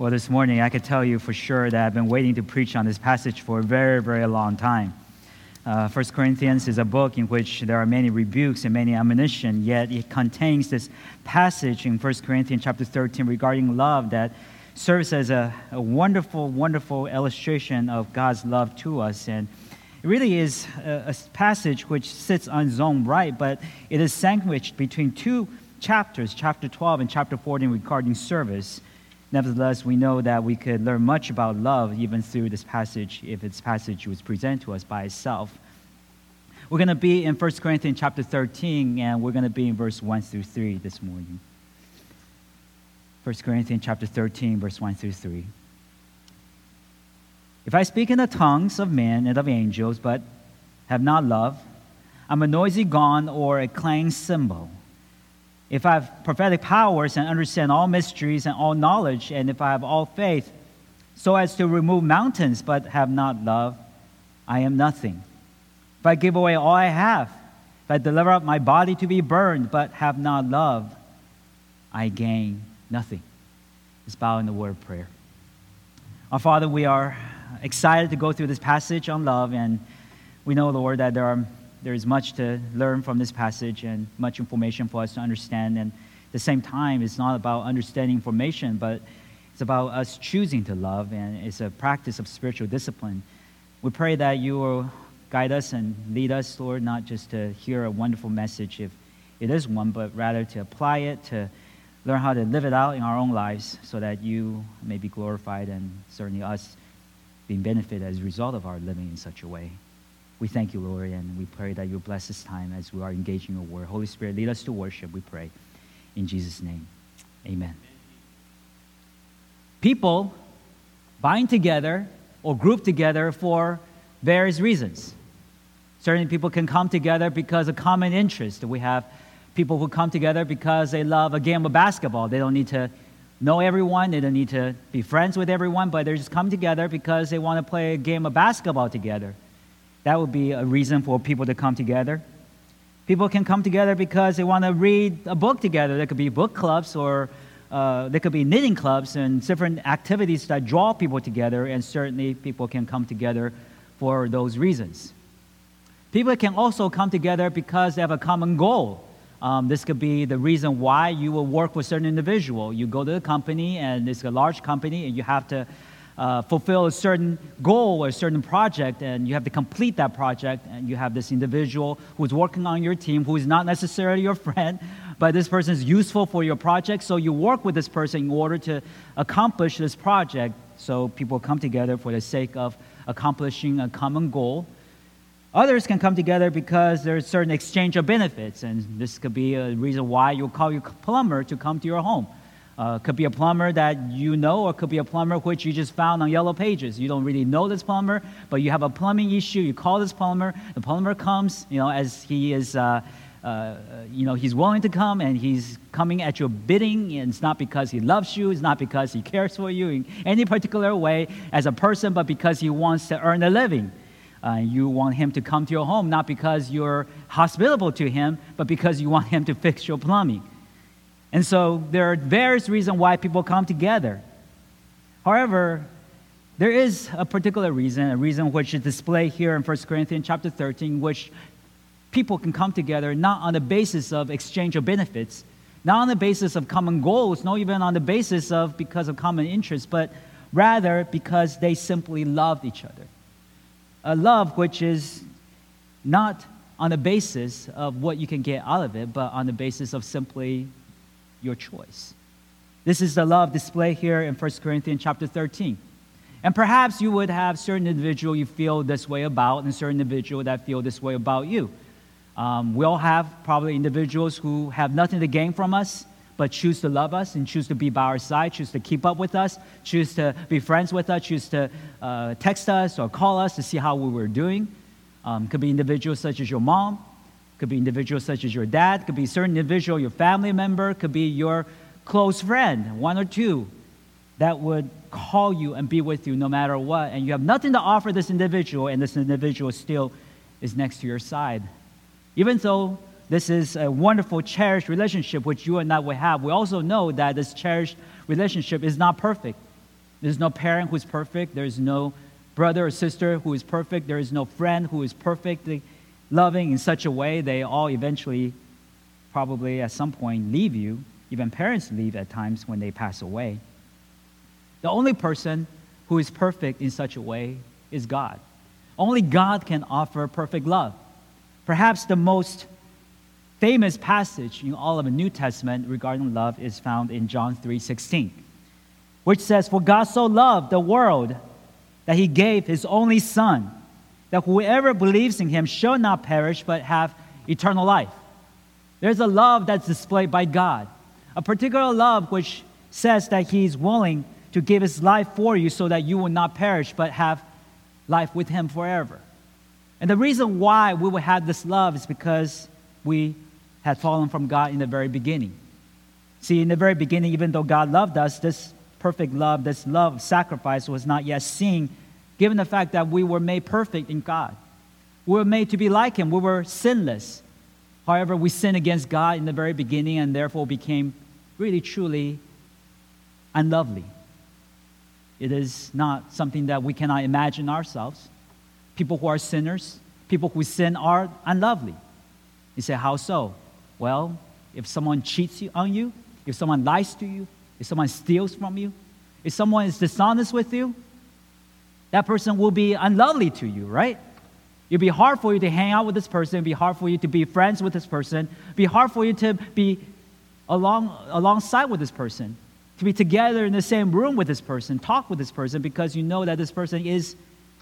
Well, this morning I could tell you for sure that I've been waiting to preach on this passage for a very, very long time. Uh, 1 Corinthians is a book in which there are many rebukes and many admonition, yet it contains this passage in 1 Corinthians chapter 13 regarding love that serves as a, a wonderful, wonderful illustration of God's love to us. And it really is a, a passage which sits on its own right, but it is sandwiched between two chapters, chapter 12 and chapter 14, regarding service. Nevertheless, we know that we could learn much about love even through this passage if this passage was presented to us by itself. We're going to be in 1 Corinthians chapter 13, and we're going to be in verse 1 through 3 this morning. 1 Corinthians chapter 13, verse 1 through 3. If I speak in the tongues of men and of angels, but have not love, I'm a noisy gong or a clanging cymbal if I have prophetic powers and understand all mysteries and all knowledge, and if I have all faith, so as to remove mountains but have not love, I am nothing. If I give away all I have, if I deliver up my body to be burned but have not love, I gain nothing. Let's bow in the word of prayer. Our Father, we are excited to go through this passage on love, and we know, Lord, that there are there is much to learn from this passage and much information for us to understand. And at the same time, it's not about understanding information, but it's about us choosing to love, and it's a practice of spiritual discipline. We pray that you will guide us and lead us, Lord, not just to hear a wonderful message if it is one, but rather to apply it, to learn how to live it out in our own lives so that you may be glorified and certainly us being benefited as a result of our living in such a way. We thank you, Lord, and we pray that you bless this time as we are engaging your word. Holy Spirit, lead us to worship, we pray. In Jesus' name, amen. People bind together or group together for various reasons. Certain people can come together because of common interest. We have people who come together because they love a game of basketball. They don't need to know everyone, they don't need to be friends with everyone, but they just come together because they want to play a game of basketball together. That would be a reason for people to come together. People can come together because they want to read a book together. There could be book clubs or uh, there could be knitting clubs and different activities that draw people together, and certainly people can come together for those reasons. People can also come together because they have a common goal. Um, this could be the reason why you will work with certain individual. You go to the company, and it's a large company, and you have to uh, fulfill a certain goal or a certain project, and you have to complete that project, and you have this individual who's working on your team who is not necessarily your friend, but this person is useful for your project, so you work with this person in order to accomplish this project. So people come together for the sake of accomplishing a common goal. Others can come together because there's certain exchange of benefits, and this could be a reason why you'll call your plumber to come to your home. Uh, could be a plumber that you know, or could be a plumber which you just found on Yellow Pages. You don't really know this plumber, but you have a plumbing issue. You call this plumber. The plumber comes, you know, as he is, uh, uh, you know, he's willing to come and he's coming at your bidding. And it's not because he loves you. It's not because he cares for you in any particular way as a person, but because he wants to earn a living. Uh, you want him to come to your home, not because you're hospitable to him, but because you want him to fix your plumbing. And so there are various reasons why people come together. However, there is a particular reason, a reason which is displayed here in 1 Corinthians chapter 13, which people can come together not on the basis of exchange of benefits, not on the basis of common goals, not even on the basis of because of common interests, but rather because they simply loved each other. A love which is not on the basis of what you can get out of it, but on the basis of simply your choice. This is the love displayed here in 1 Corinthians chapter 13. And perhaps you would have certain individual you feel this way about and certain individual that feel this way about you. Um, we all have probably individuals who have nothing to gain from us, but choose to love us and choose to be by our side, choose to keep up with us, choose to be friends with us, choose to uh, text us or call us to see how we were doing. Um, could be individuals such as your mom, could be individuals such as your dad, could be certain individual, your family member, could be your close friend, one or two, that would call you and be with you no matter what. And you have nothing to offer this individual, and this individual still is next to your side. Even though this is a wonderful, cherished relationship which you and I will have, we also know that this cherished relationship is not perfect. There's no parent who's perfect. There's no brother or sister who is perfect. There is no friend who is perfectly loving in such a way. They all eventually, probably at some point, leave you. Even parents leave at times when they pass away. The only person who is perfect in such a way is God. Only God can offer perfect love. Perhaps the most famous passage in all of the New Testament regarding love is found in John 3:16, which says, "For God so loved the world that he gave his only son, that whoever believes in him shall not perish but have eternal life." There's a love that's displayed by God, a particular love which says that he's willing to give his life for you so that you will not perish but have life with him forever. And the reason why we will have this love is because we had fallen from God in the very beginning. See, in the very beginning, even though God loved us, this perfect love, this love of sacrifice was not yet seen, given the fact that we were made perfect in God. We were made to be like Him, we were sinless. However, we sinned against God in the very beginning and therefore became really, truly unlovely. It is not something that we cannot imagine ourselves. People who are sinners, people who sin are unlovely. You say, How so? Well, if someone cheats you, on you, if someone lies to you, if someone steals from you, if someone is dishonest with you, that person will be unlovely to you, right? It'll be hard for you to hang out with this person. It'll be hard for you to be friends with this person. It'll be hard for you to be along, alongside with this person, to be together in the same room with this person, talk with this person, because you know that this person is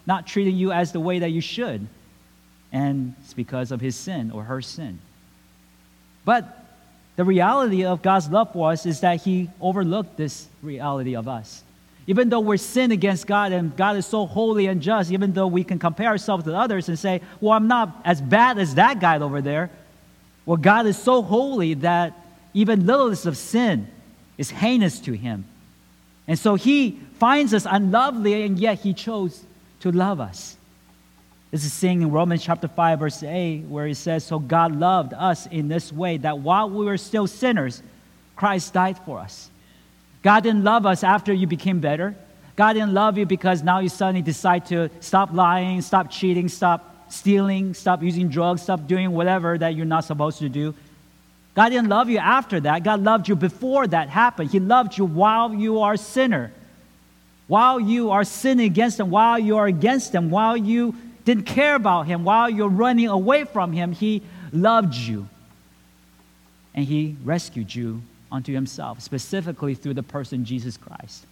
not treating you as the way that you should. And it's because of his sin or her sin. But the reality of God's love for us is that He overlooked this reality of us. Even though we're sin against God and God is so holy and just, even though we can compare ourselves to others and say, well, I'm not as bad as that guy over there. Well, God is so holy that even littlest of sin is heinous to Him. And so He finds us unlovely, and yet He chose to love us. This is seen in Romans chapter 5, verse 8, where it says, So God loved us in this way that while we were still sinners, Christ died for us. God didn't love us after you became better. God didn't love you because now you suddenly decide to stop lying, stop cheating, stop stealing, stop using drugs, stop doing whatever that you're not supposed to do. God didn't love you after that. God loved you before that happened. He loved you while you are a sinner. While you are sinning against Him, while you are against Him, while you didn't care about him, while you're running away from him, he loved you. And he rescued you unto himself, specifically through the person Jesus Christ.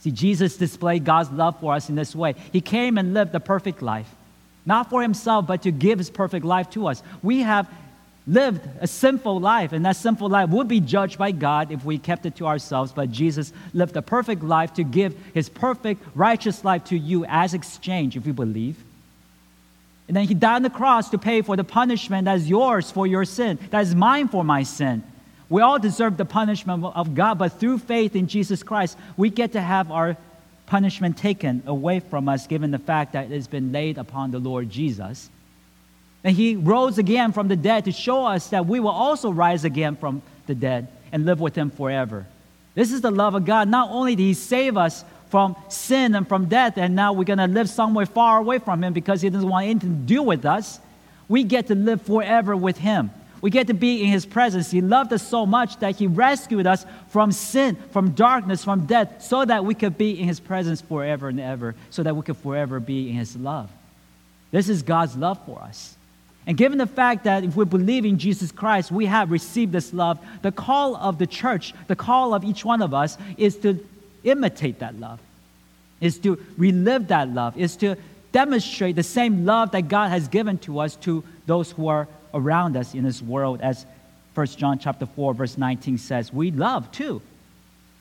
See, Jesus displayed God's love for us in this way. He came and lived a perfect life, not for himself, but to give his perfect life to us. We have lived a sinful life, and that sinful life would be judged by God if we kept it to ourselves. But Jesus lived a perfect life to give his perfect, righteous life to you as exchange, if you believe. And then he died on the cross to pay for the punishment that is yours for your sin, that is mine for my sin. We all deserve the punishment of God, but through faith in Jesus Christ, we get to have our punishment taken away from us, given the fact that it has been laid upon the Lord Jesus. And he rose again from the dead to show us that we will also rise again from the dead and live with him forever. This is the love of God. Not only did he save us from sin and from death, and now we're going to live somewhere far away from Him because He doesn't want anything to do with us. We get to live forever with Him. We get to be in His presence. He loved us so much that He rescued us from sin, from darkness, from death, so that we could be in His presence forever and ever, so that we could forever be in His love. This is God's love for us. And given the fact that if we believe in Jesus Christ, we have received this love, the call of the church, the call of each one of us is to imitate that love, is to relive that love, is to demonstrate the same love that God has given to us to those who are around us in this world as 1 John chapter 4 verse 19 says, we love too,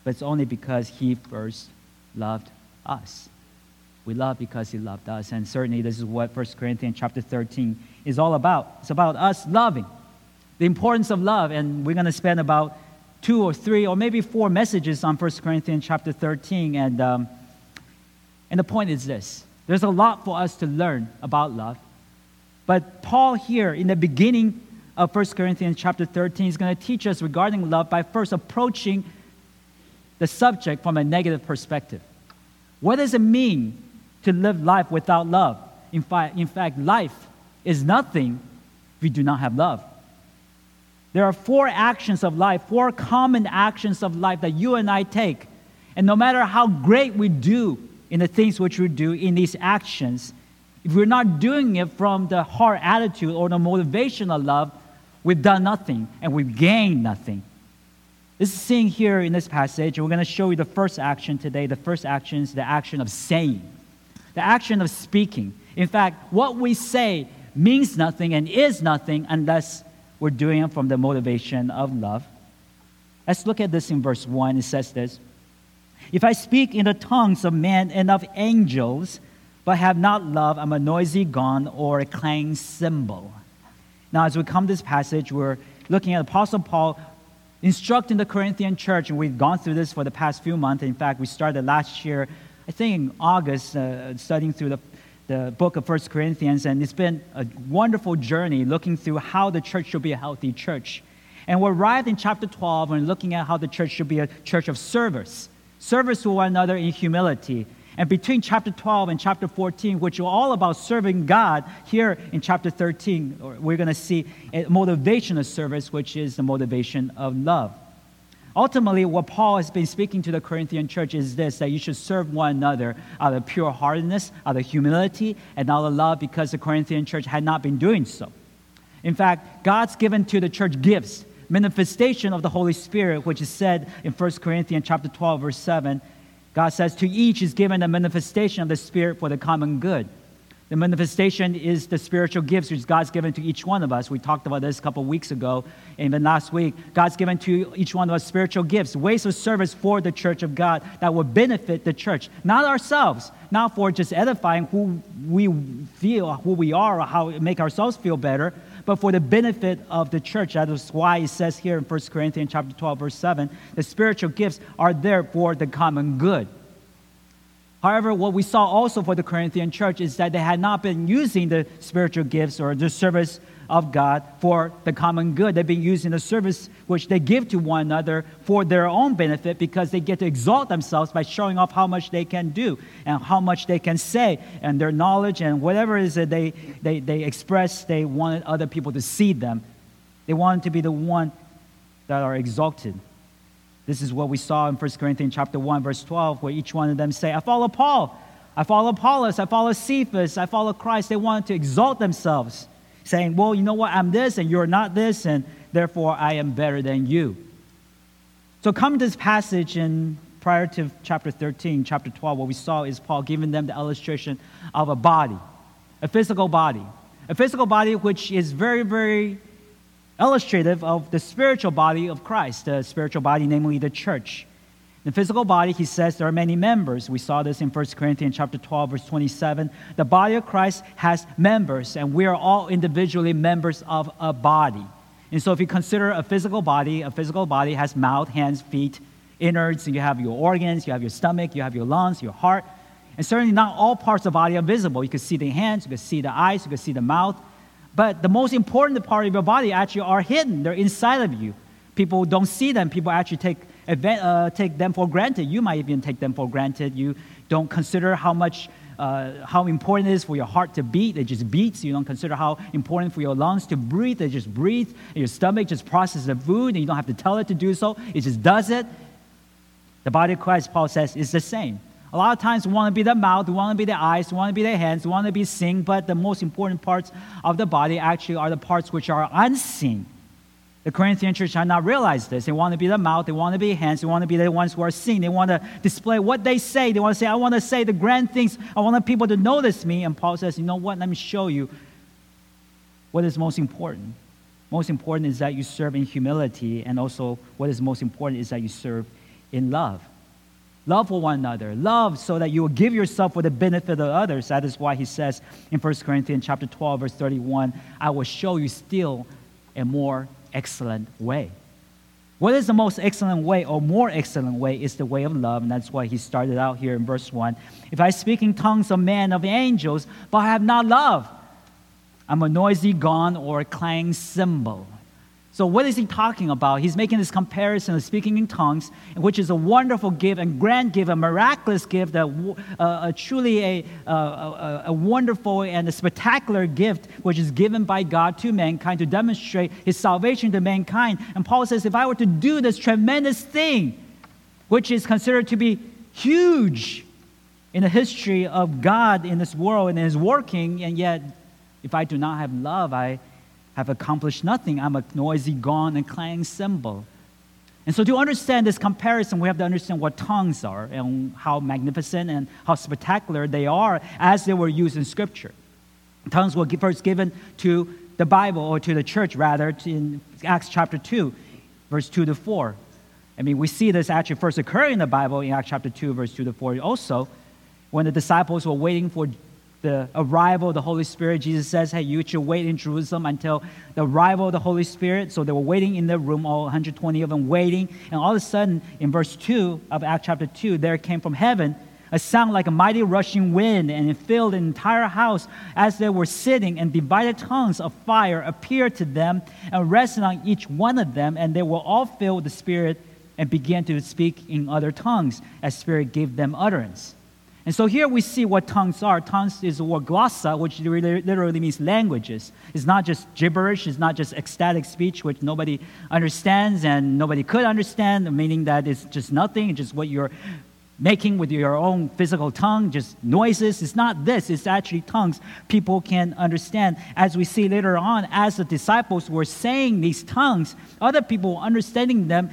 but it's only because he first loved us. We love because he loved us. And certainly this is what 1 Corinthians chapter 13 is all about. It's about us loving. The importance of love. And we're going to spend about two or three or maybe four messages on 1 Corinthians chapter 13. And, um, and the point is this there's a lot for us to learn about love. But Paul, here in the beginning of 1 Corinthians chapter 13, is going to teach us regarding love by first approaching the subject from a negative perspective. What does it mean to live life without love? In fact, in fact, life is nothing if we do not have love. There are four actions of life, four common actions of life that you and I take. And no matter how great we do in the things which we do in these actions, if we're not doing it from the heart attitude or the motivation of love, we've done nothing and we've gained nothing. This is seen here in this passage. We're going to show you the first action today. The first action is the action of saying, the action of speaking. In fact, what we say means nothing and is nothing unless we're doing it from the motivation of love. Let's look at this in verse 1. It says this If I speak in the tongues of men and of angels, but have not love, I'm a noisy gong or a clanging cymbal. Now, as we come to this passage, we're looking at Apostle Paul instructing the Corinthian church, and we've gone through this for the past few months. In fact, we started last year, I think in August, uh, studying through the, the book of First Corinthians, and it's been a wonderful journey looking through how the church should be a healthy church. And we're arrived in chapter 12 and looking at how the church should be a church of service, service to one another in humility, and between chapter 12 and chapter 14, which are all about serving God, here in chapter 13, we're going to see a motivation of service, which is the motivation of love. Ultimately, what Paul has been speaking to the Corinthian church is this that you should serve one another out of pure heartedness, out of humility, and out of love because the Corinthian church had not been doing so. In fact, God's given to the church gifts, manifestation of the Holy Spirit, which is said in 1 Corinthians chapter 12, verse 7, God says, To each is given a manifestation of the Spirit for the common good. The manifestation is the spiritual gifts which God's given to each one of us. We talked about this a couple weeks ago, and even last week. God's given to each one of us spiritual gifts, ways of service for the church of God that will benefit the church, not ourselves, not for just edifying who we feel, who we are, or how make ourselves feel better, but for the benefit of the church. That is why it says here in 1 Corinthians chapter 12, verse 7, the spiritual gifts are there for the common good. However, what we saw also for the Corinthian church is that they had not been using the spiritual gifts or the service of God for the common good. They've been using the service which they give to one another for their own benefit because they get to exalt themselves by showing off how much they can do and how much they can say and their knowledge and whatever it is that they, they, they express, they wanted other people to see them. They wanted to be the one that are exalted. This is what we saw in 1 Corinthians chapter 1, verse 12, where each one of them say, I follow Paul, I follow Apollos, I follow Cephas, I follow Christ. They wanted to exalt themselves, saying, Well, you know what, I'm this and you're not this, and therefore I am better than you. So come to this passage in prior to chapter 13, chapter 12, what we saw is Paul giving them the illustration of a body, a physical body. A physical body which is very, very illustrative of the spiritual body of Christ, the spiritual body, namely the church. The physical body, he says, there are many members. We saw this in 1 Corinthians chapter 12, verse 27. The body of Christ has members, and we are all individually members of a body. And so if you consider a physical body, a physical body has mouth, hands, feet, innards, you have your organs, you have your stomach, you have your lungs, your heart. And certainly not all parts of the body are visible. You can see the hands, you can see the eyes, you can see the mouth, but the most important part of your body actually are hidden. They're inside of you. People don't see them. People actually take, uh, take them for granted. You might even take them for granted. You don't consider how much, uh, how important it is for your heart to beat. It just beats. You don't consider how important for your lungs to breathe. They just breathe. Your stomach just processes the food, and you don't have to tell it to do so. It just does it. The body of Christ, Paul says, is the same. A lot of times we want to be the mouth, we want to be the eyes, we want to be the hands, we want to be seen, but the most important parts of the body actually are the parts which are unseen. The Corinthian church had not realized this. They want to be the mouth, they want to be hands, they want to be the ones who are seen. They want to display what they say. They want to say, I want to say the grand things. I want people to notice me. And Paul says, You know what? Let me show you what is most important. Most important is that you serve in humility, and also what is most important is that you serve in love. Love for one another. Love so that you will give yourself for the benefit of others. That is why he says in 1 Corinthians chapter 12, verse 31, I will show you still a more excellent way. What is the most excellent way or more excellent way is the way of love, and that's why he started out here in verse 1. If I speak in tongues of men, of angels, but I have not love, I'm a noisy gong or a clang cymbal. So, what is he talking about? He's making this comparison of speaking in tongues, which is a wonderful gift and grand gift, a miraculous gift, a, a, a truly a, a, wonderful and a spectacular gift, which is given by God to mankind to demonstrate his salvation to mankind. And Paul says, if I were to do this tremendous thing, which is considered to be huge in the history of God in this world and his working, and yet, if I do not have love, I have accomplished nothing. I'm a noisy gong and clanging cymbal. And so, to understand this comparison, we have to understand what tongues are and how magnificent and how spectacular they are as they were used in Scripture. Tongues were first given to the Bible, or to the church rather, in Acts chapter 2, verse 2 to 4. I mean, we see this actually first occurring in the Bible in Acts chapter 2, verse 2 to 4 also, when the disciples were waiting for the arrival of the Holy Spirit, Jesus says, Hey, you should wait in Jerusalem until the arrival of the Holy Spirit. So they were waiting in the room, all 120 of them waiting. And all of a sudden, in verse 2 of Acts chapter 2, there came from heaven a sound like a mighty rushing wind, and it filled the entire house as they were sitting, and divided tongues of fire appeared to them and rested on each one of them, and they were all filled with the Spirit and began to speak in other tongues as Spirit gave them utterance. And so here we see what tongues are. Tongues is the word glossa, which literally means languages. It's not just gibberish, it's not just ecstatic speech, which nobody understands and nobody could understand, meaning that it's just nothing, it's just what you're making with your own physical tongue, just noises. It's not this, it's actually tongues people can understand. As we see later on, as the disciples were saying these tongues, other people were understanding them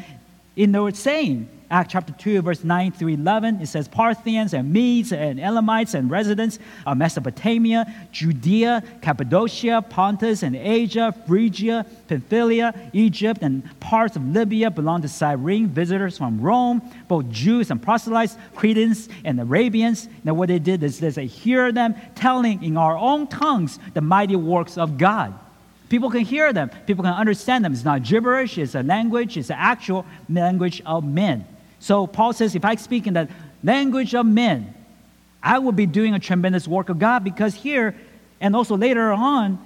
in their saying. Acts chapter 2, verse 9 through 11, it says Parthians and Medes and Elamites and residents of Mesopotamia, Judea, Cappadocia, Pontus and Asia, Phrygia, Pamphylia, Egypt, and parts of Libya belong to Cyrene, visitors from Rome, both Jews and proselytes, Cretans and Arabians. Now, what they did is they hear them telling in our own tongues the mighty works of God. People can hear them. People can understand them. It's not gibberish. It's a language. It's the actual language of men. So Paul says, if I speak in the language of men, I will be doing a tremendous work of God because here, and also later on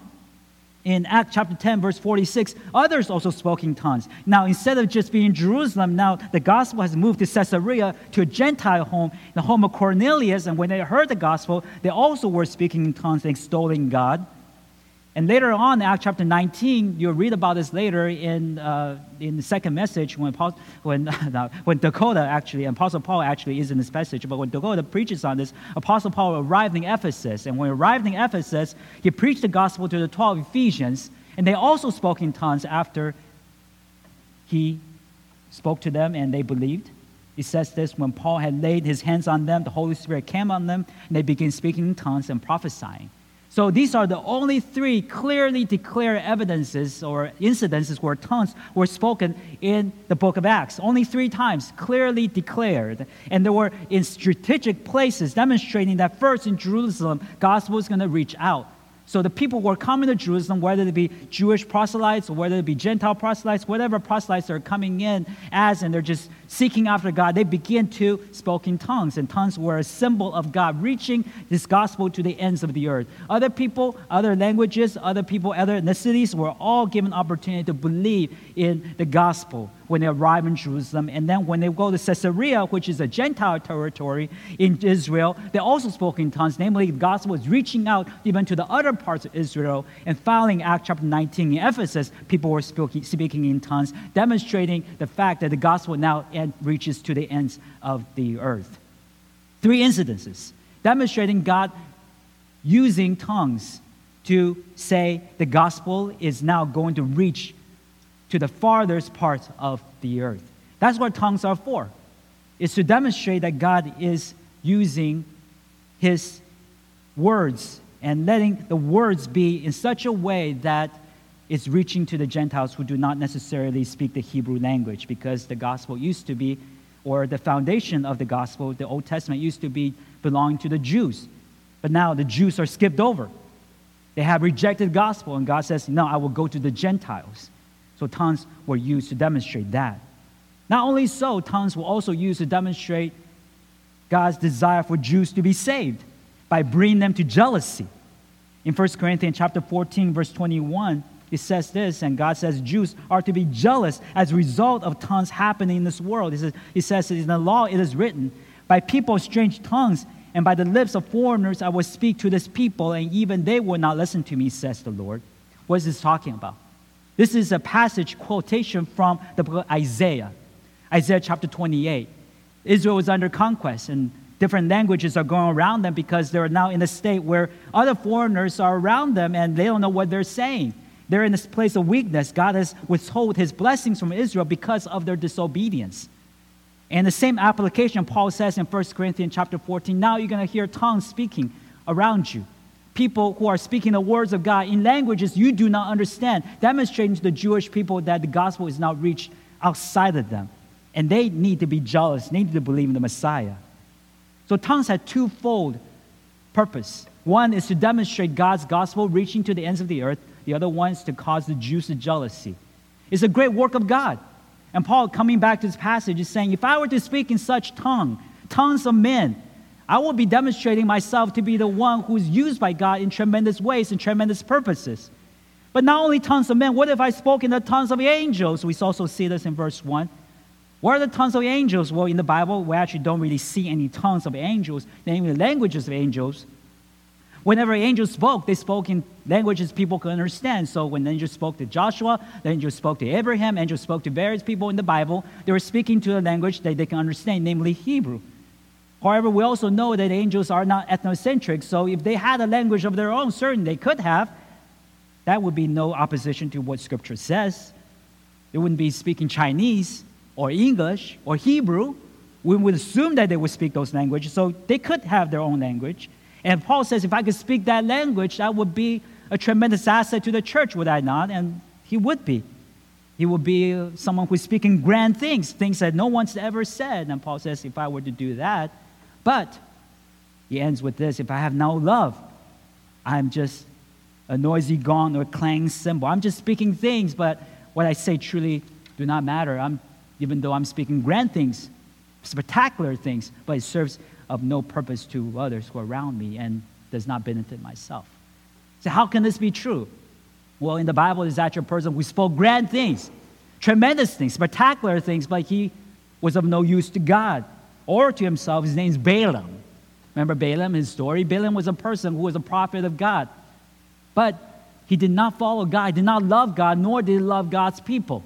in Acts chapter 10, verse 46, others also spoke in tongues. Now, instead of just being in Jerusalem, now the gospel has moved to Caesarea to a Gentile home, the home of Cornelius. And when they heard the gospel, they also were speaking in tongues and extolling God. And later on, Acts chapter 19, you'll read about this later in, uh, in the second message when, Paul, when, when Dakota actually, Apostle Paul actually is in this passage, but when Dakota preaches on this, Apostle Paul arrived in Ephesus. And when he arrived in Ephesus, he preached the gospel to the 12 Ephesians, and they also spoke in tongues after he spoke to them and they believed. He says this when Paul had laid his hands on them, the Holy Spirit came on them, and they began speaking in tongues and prophesying. So these are the only three clearly declared evidences or incidences where tongues were spoken in the book of Acts. Only three times, clearly declared. And they were in strategic places, demonstrating that first in Jerusalem, gospel is going to reach out. So the people were coming to Jerusalem, whether it be Jewish proselytes or whether it be Gentile proselytes, whatever proselytes are coming in as and they're just seeking after God, they begin to speak in tongues. And tongues were a symbol of God reaching this gospel to the ends of the earth. Other people, other languages, other people, other ethnicities were all given opportunity to believe in the gospel when they arrive in Jerusalem. And then when they go to Caesarea, which is a Gentile territory in Israel, they also spoke in tongues. Namely, the gospel was reaching out even to the other parts of Israel. And following Acts chapter 19 in Ephesus, people were speaking, speaking in tongues, demonstrating the fact that the gospel now reaches to the ends of the earth. Three incidences demonstrating God using tongues to say the gospel is now going to reach to the farthest parts of the earth. That's what tongues are for. It's to demonstrate that God is using his words and letting the words be in such a way that it's reaching to the Gentiles who do not necessarily speak the Hebrew language because the gospel used to be, or the foundation of the gospel, the Old Testament used to be belonging to the Jews. But now the Jews are skipped over. They have rejected gospel, and God says, No, I will go to the Gentiles. So tongues were used to demonstrate that. Not only so, tongues were also used to demonstrate God's desire for Jews to be saved by bringing them to jealousy. In 1 Corinthians chapter 14, verse 21, it says this, and God says Jews are to be jealous as a result of tongues happening in this world. He says, he says in the law it is written, by people of strange tongues and by the lips of foreigners I will speak to this people, and even they will not listen to me, says the Lord. What is this talking about? This is a passage quotation from the book of Isaiah, Isaiah chapter 28. Israel was under conquest, and different languages are going around them because they're now in a state where other foreigners are around them and they don't know what they're saying. They're in this place of weakness. God has withheld his blessings from Israel because of their disobedience. And the same application Paul says in 1 Corinthians chapter 14. Now you're going to hear tongues speaking around you. People who are speaking the words of God in languages you do not understand, demonstrating to the Jewish people that the gospel is not reached outside of them. And they need to be jealous, they need to believe in the Messiah. So tongues have twofold purpose. One is to demonstrate God's gospel reaching to the ends of the earth. The other one is to cause the Jews to jealousy. It's a great work of God. And Paul, coming back to this passage, is saying, if I were to speak in such tongue, tongues of men, I will be demonstrating myself to be the one who is used by God in tremendous ways and tremendous purposes. But not only tongues of men, what if I spoke in the tongues of angels? We also see this in verse 1. What are the tongues of angels? Well, in the Bible, we actually don't really see any tongues of angels, namely languages of angels. Whenever angels spoke, they spoke in languages people could understand. So when angels spoke to Joshua, the angels spoke to Abraham, angels spoke to various people in the Bible, they were speaking to a language that they can understand, namely Hebrew. However, we also know that angels are not ethnocentric, so if they had a language of their own, certain they could have, that would be no opposition to what Scripture says. They wouldn't be speaking Chinese or English or Hebrew. We would assume that they would speak those languages, so they could have their own language. And Paul says, if I could speak that language, that would be a tremendous asset to the church, would I not? And he would be. He would be someone who's speaking grand things, things that no one's ever said. And Paul says, if I were to do that, but he ends with this if I have no love, I'm just a noisy gong or clang cymbal. I'm just speaking things, but what I say truly do not matter. I'm, even though I'm speaking grand things, spectacular things, but it serves of no purpose to others who are around me and does not benefit myself. So, how can this be true? Well, in the Bible, there's actually a person who spoke grand things, tremendous things, spectacular things, but he was of no use to God or to himself. His name's Balaam. Remember Balaam, his story? Balaam was a person who was a prophet of God. But he did not follow God, did not love God, nor did he love God's people.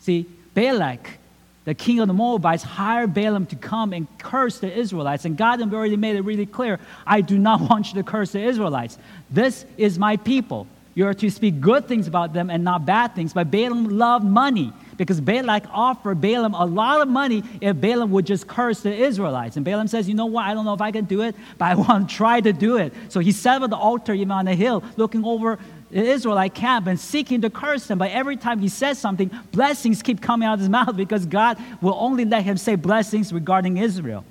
See, Balak the king of the Moabites hired Balaam to come and curse the Israelites. And God had already made it really clear I do not want you to curse the Israelites. This is my people. You are to speak good things about them and not bad things. But Balaam loved money because Balak offered Balaam a lot of money if Balaam would just curse the Israelites. And Balaam says, You know what? I don't know if I can do it, but I want to try to do it. So he set up the altar even on the hill, looking over Israelite camp and seeking to curse them. But every time he says something, blessings keep coming out of his mouth because God will only let him say blessings regarding Israel.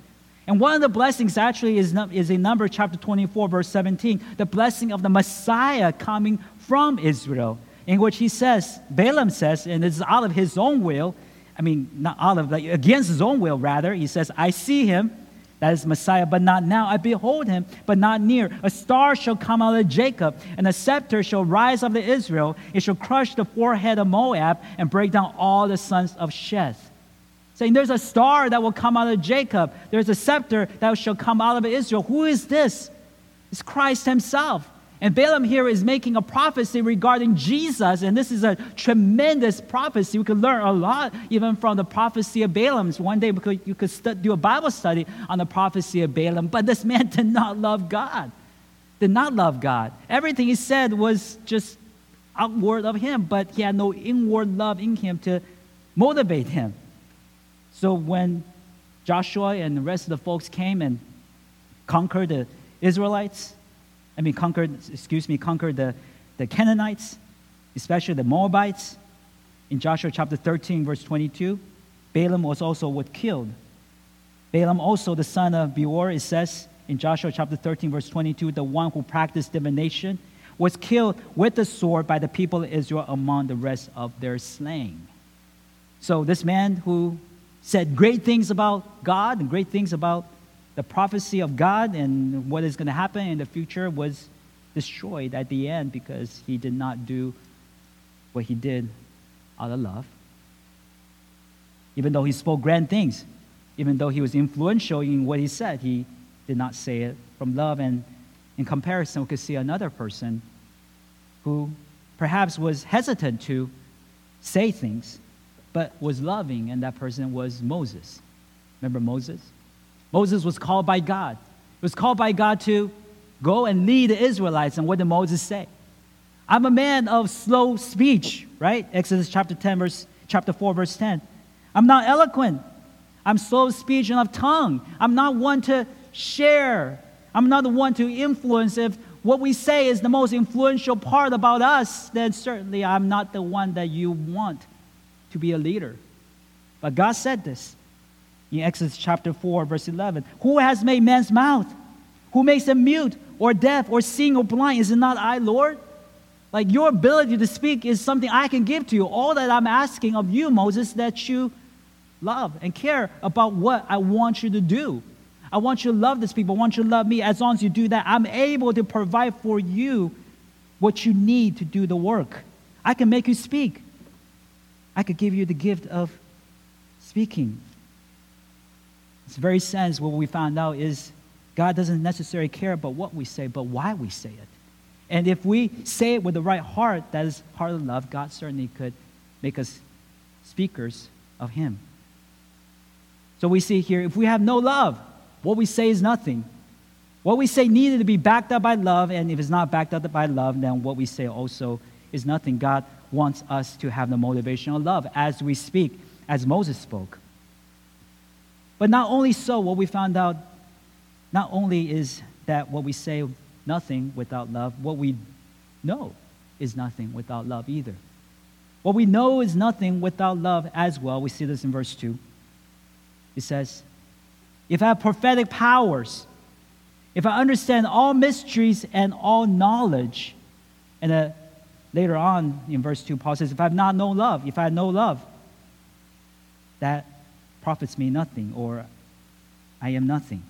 And one of the blessings actually is, is in Number chapter 24, verse 17, the blessing of the Messiah coming from Israel, in which he says, Balaam says, and it's out of his own will, I mean, not out of, against his own will, rather, he says, I see him that is Messiah, but not now. I behold him, but not near. A star shall come out of Jacob, and a scepter shall rise up of Israel. It shall crush the forehead of Moab and break down all the sons of Sheth. Saying there's a star that will come out of Jacob, there's a scepter that shall come out of Israel. Who is this? It's Christ himself. And Balaam here is making a prophecy regarding Jesus, and this is a tremendous prophecy. We could learn a lot even from the prophecy of Balaam. One day could, you could st- do a Bible study on the prophecy of Balaam, but this man did not love God. Did not love God. Everything he said was just outward of him, but he had no inward love in him to motivate him. So when Joshua and the rest of the folks came and conquered the Israelites, I mean, conquered, excuse me, conquered the, the Canaanites, especially the Moabites. In Joshua chapter 13, verse 22, Balaam was also what killed. Balaam also, the son of Beor, it says in Joshua chapter 13, verse 22, the one who practiced divination, was killed with the sword by the people of Israel among the rest of their slain. So this man who said great things about God and great things about the prophecy of God and what is going to happen in the future was destroyed at the end because he did not do what he did out of love. Even though he spoke grand things, even though he was influential in what he said, he did not say it from love. And in comparison, we could see another person who perhaps was hesitant to say things, but was loving, and that person was Moses. Remember Moses? Moses was called by God. He was called by God to go and lead the Israelites. And what did Moses say? I'm a man of slow speech, right? Exodus chapter 10, verse chapter 4, verse 10. I'm not eloquent. I'm slow of speech and of tongue. I'm not one to share. I'm not the one to influence. If what we say is the most influential part about us, then certainly I'm not the one that you want to be a leader. But God said this in Exodus chapter 4, verse 11 Who has made man's mouth? Who makes him mute or deaf or seeing or blind? Is it not I, Lord? Like your ability to speak is something I can give to you. All that I'm asking of you, Moses, that you love and care about what I want you to do. I want you to love this people. I want you to love me. As long as you do that, I'm able to provide for you what you need to do the work. I can make you speak. I could give you the gift of speaking. It's very sense what we found out is God doesn't necessarily care about what we say, but why we say it. And if we say it with the right heart, that is part of love, God certainly could make us speakers of Him. So we see here if we have no love, what we say is nothing. What we say needed to be backed up by love, and if it's not backed up by love, then what we say also is nothing. God wants us to have the motivation of love as we speak, as Moses spoke. But not only so, what we found out, not only is that what we say nothing without love. What we know is nothing without love either. What we know is nothing without love as well. We see this in verse 2. It says, If I have prophetic powers, if I understand all mysteries and all knowledge, and uh, later on in verse 2, Paul says, If I have not known love, if I have no love, that profits me nothing, or I am nothing.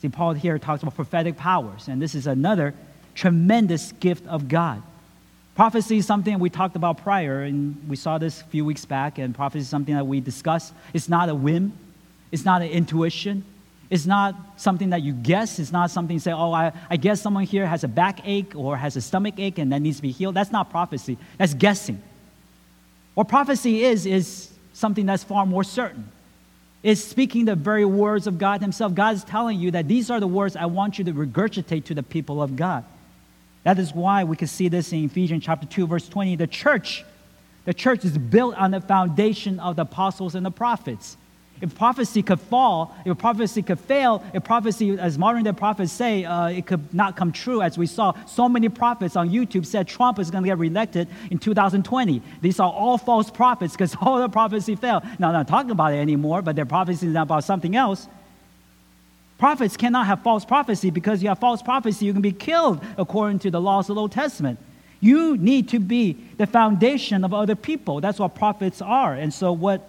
See, Paul here talks about prophetic powers, and this is another tremendous gift of God. Prophecy is something we talked about prior, and we saw this a few weeks back, and prophecy is something that we discussed. It's not a whim, it's not an intuition, it's not something that you guess. It's not something you say, oh, I, I guess someone here has a backache or has a stomach ache and that needs to be healed. That's not prophecy, that's guessing. What prophecy is, is something that's far more certain is speaking the very words of God Himself. God is telling you that these are the words I want you to regurgitate to the people of God. That is why we can see this in Ephesians chapter 2, verse 20. The church, the church is built on the foundation of the apostles and the prophets. If prophecy could fall, if prophecy could fail, if prophecy, as modern day prophets say, uh, it could not come true, as we saw so many prophets on YouTube said Trump is going to get reelected in 2020. These are all false prophets because all the prophecy failed. Now, I'm not talking about it anymore, but their prophecy is about something else. Prophets cannot have false prophecy because you have false prophecy, you can be killed according to the laws of the Old Testament. You need to be the foundation of other people. That's what prophets are. And so, what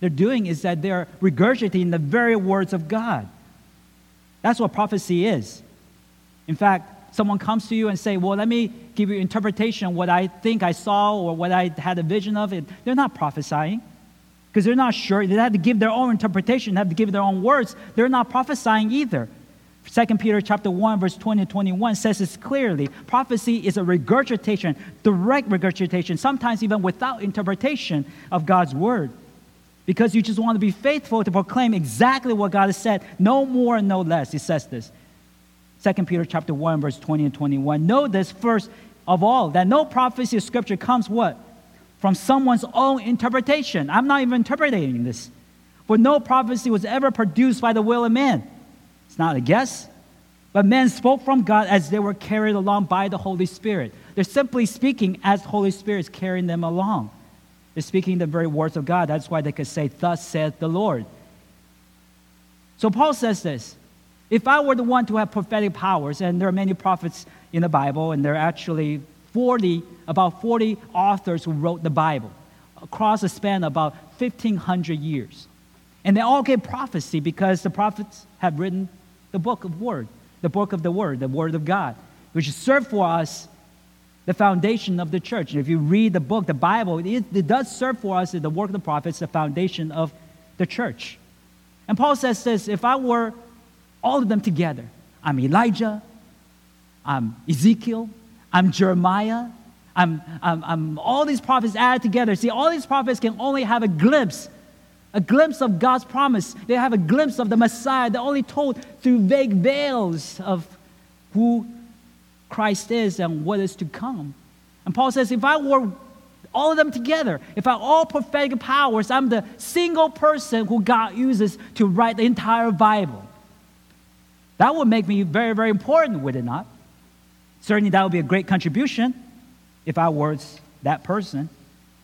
they're doing is that they're regurgitating the very words of God. That's what prophecy is. In fact, someone comes to you and say, "Well, let me give you interpretation of what I think I saw or what I had a vision of." It they're not prophesying because they're not sure. They have to give their own interpretation. They have to give their own words. They're not prophesying either. 2 Peter chapter 1 verse 20 and 21 says this clearly. Prophecy is a regurgitation, direct regurgitation, sometimes even without interpretation of God's word because you just want to be faithful to proclaim exactly what God has said, no more and no less. He says this. 2 Peter chapter 1, verse 20 and 21. Know this first of all, that no prophecy of scripture comes what? From someone's own interpretation. I'm not even interpreting this. For no prophecy was ever produced by the will of man. It's not a guess, but men spoke from God as they were carried along by the Holy Spirit. They're simply speaking as the Holy Spirit is carrying them along. They're speaking the very words of God. That's why they could say, Thus saith the Lord. So Paul says this If I were the one to have prophetic powers, and there are many prophets in the Bible, and there are actually 40, about 40 authors who wrote the Bible across a span of about 1,500 years. And they all gave prophecy because the prophets have written the book of Word, the book of the Word, the Word of God, which served for us the foundation of the church. And if you read the book, the Bible, it, it does serve for us in the work of the prophets, the foundation of the church. And Paul says this if I were all of them together, I'm Elijah, I'm Ezekiel, I'm Jeremiah, I'm, I'm, I'm all these prophets added together. See, all these prophets can only have a glimpse, a glimpse of God's promise. They have a glimpse of the Messiah. They're only told through vague veils of who Christ is and what is to come. And Paul says, if I were all of them together, if I all prophetic powers, I'm the single person who God uses to write the entire Bible. That would make me very, very important, would it not? Certainly, that would be a great contribution if I was that person.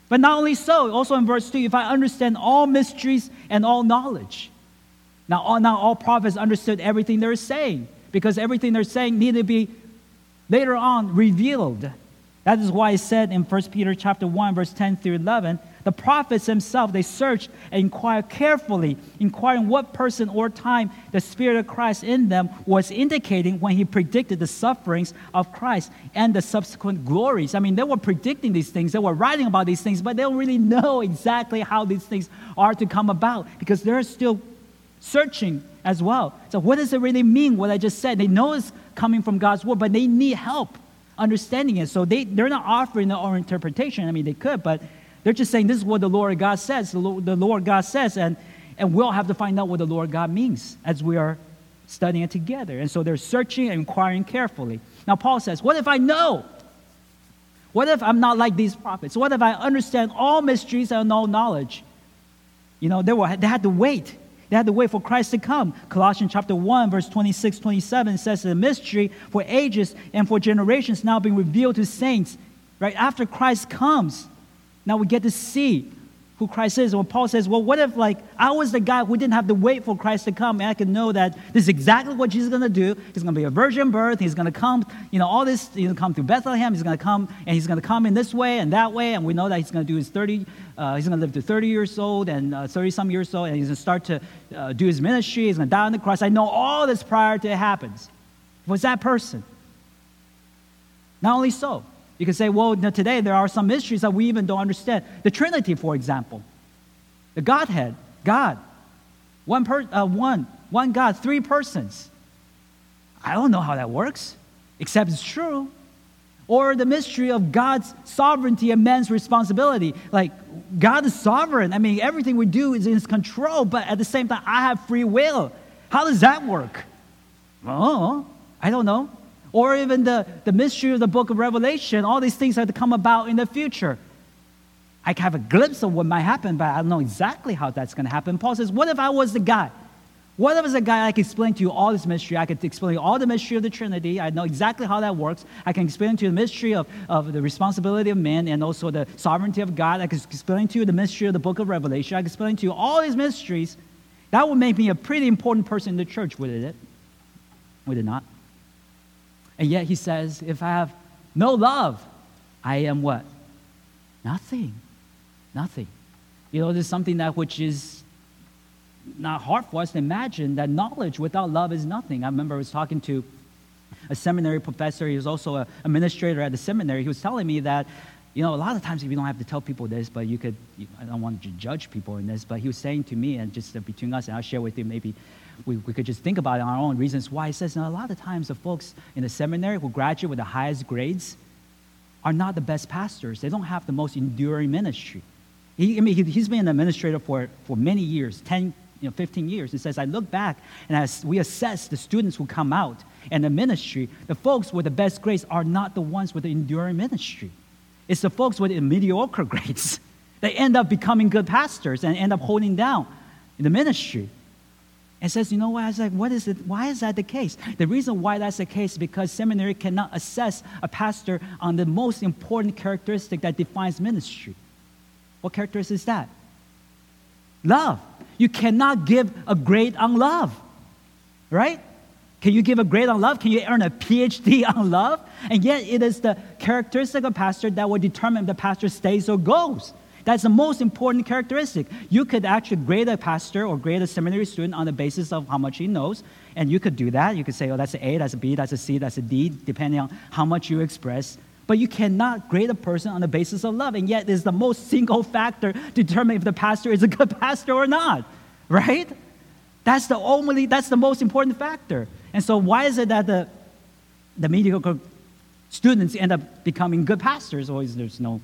But not only so, also in verse 2, if I understand all mysteries and all knowledge. Now, all, now all prophets understood everything they're saying because everything they're saying needed to be later on revealed. That is why it said in 1 Peter chapter 1, verse 10 through 11, the prophets themselves, they searched and inquired carefully, inquiring what person or time the Spirit of Christ in them was indicating when he predicted the sufferings of Christ and the subsequent glories. I mean, they were predicting these things, they were writing about these things, but they don't really know exactly how these things are to come about because they're still searching as well. So, what does it really mean, what I just said? They know it's coming from God's word, but they need help understanding it. So they, they're not offering their own interpretation. I mean, they could, but they're just saying this is what the Lord God says. The Lord, God says, and, and we'll have to find out what the Lord God means as we are studying it together. And so they're searching and inquiring carefully. Now, Paul says, What if I know? What if I'm not like these prophets? What if I understand all mysteries and all knowledge? You know, they, were, they had to wait they had to wait for Christ to come. Colossians chapter 1, verse 26, 27 says the mystery for ages and for generations now being revealed to saints. Right after Christ comes, now we get to see who Christ is. When Paul says, well, what if like I was the guy who didn't have to wait for Christ to come and I could know that this is exactly what Jesus is going to do. He's going to be a virgin birth. He's going to come, you know, all this, he's to come through Bethlehem. He's going to come and he's going to come in this way and that way. And we know that he's going to do his 30, uh, he's going to live to 30 years old and uh, 30 some years old. And he's going to start to uh, do his ministry. He's going to die on the cross. I know all this prior to it happens. Was that person? Not only so, you can say, well, today there are some mysteries that we even don't understand. The Trinity, for example, the Godhead, God, one, per, uh, one, one God, three persons. I don't know how that works, except it's true. Or the mystery of God's sovereignty and man's responsibility. Like, God is sovereign. I mean, everything we do is in his control, but at the same time, I have free will. How does that work? Oh, I don't know or even the, the mystery of the book of Revelation, all these things have to come about in the future. I can have a glimpse of what might happen, but I don't know exactly how that's going to happen. Paul says, What if I was the guy? What if I was a guy I could explain to you all this mystery? I could explain all the mystery of the Trinity. I know exactly how that works. I can explain to you the mystery of, of the responsibility of men and also the sovereignty of God. I can explain to you the mystery of the book of Revelation. I can explain to you all these mysteries. That would make me a pretty important person in the church, would it? Would it not? And yet he says, if I have no love, I am what? Nothing. Nothing. You know, there's something that which is not hard for us to imagine that knowledge without love is nothing. I remember I was talking to a seminary professor. He was also an administrator at the seminary. He was telling me that, you know, a lot of times you don't have to tell people this, but you could, I don't want to judge people in this, but he was saying to me, and just between us, and I'll share with you maybe we, we could just think about our own reasons why. He says, now, a lot of times the folks in the seminary who graduate with the highest grades are not the best pastors. They don't have the most enduring ministry. He, I mean, he, has been an administrator for, for many years, 10, you know, 15 years. He says, I look back and as we assess the students who come out and the ministry, the folks with the best grades are not the ones with the enduring ministry. It's the folks with the mediocre grades. They end up becoming good pastors and end up holding down in the ministry and says, you know what? I was like, what is it? Why is that the case? The reason why that's the case is because seminary cannot assess a pastor on the most important characteristic that defines ministry. What characteristic is that? Love. You cannot give a grade on love, right? Can you give a grade on love? Can you earn a PhD on love? And yet, it is the characteristic of pastor that will determine if the pastor stays or goes. That's the most important characteristic. You could actually grade a pastor or grade a seminary student on the basis of how much he knows, and you could do that. You could say, oh, that's an A, that's a B, that's a C, that's a D, depending on how much you express. But you cannot grade a person on the basis of love. And yet, it's the most single factor to determine if the pastor is a good pastor or not, right? That's the only, that's the most important factor. And so, why is it that the, the mediocre students end up becoming good pastors? Always there's no